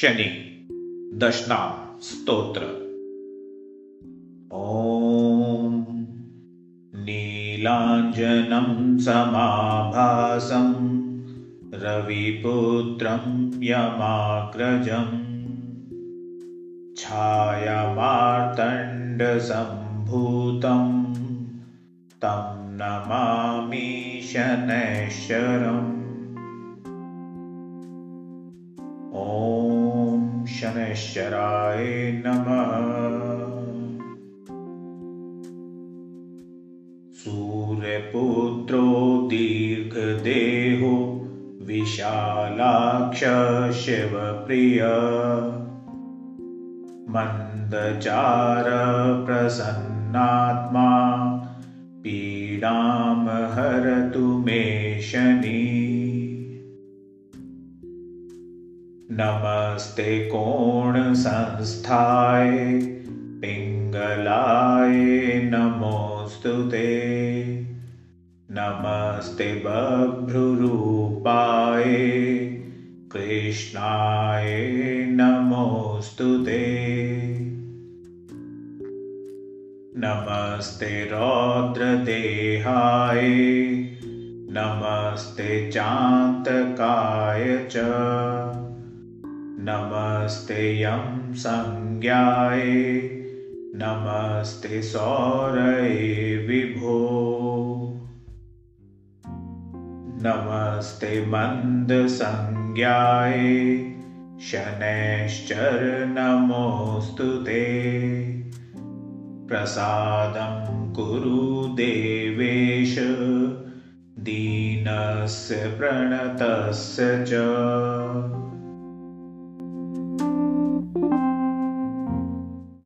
शनि। दशना स्तोत्र। ॐ नीलाञ्जनं समाभासं रविपुत्रं यमाग्रजम् छायामार्तण्डसम्भूतं तं नमामि शनैश्चरम् शनैश्चराय नमः। सूर्यपुत्रो दीर्घदेहो विशालाक्ष शिवप्रिय। मन्दचारप्रसन्नात्मा पीडां हरतु मे शनि नमस्ते कोणसंस्थाय पिङ्गलाय नमोऽस्तु ते। नमस्ते बभ्रुरूपाय कृष्णाय नमोऽस्तु ते। नमस्ते रौद्रदेहाय नमस्ते चान्तकाय च नमस्ते यं संज्ञाय नमस्ते सौरये विभो। नमस्ते मन्दसंज्ञाय शनैश्चर नमोऽस्तु ते। प्रसादं कुरु देवेश दीनस्य प्रणतस्य च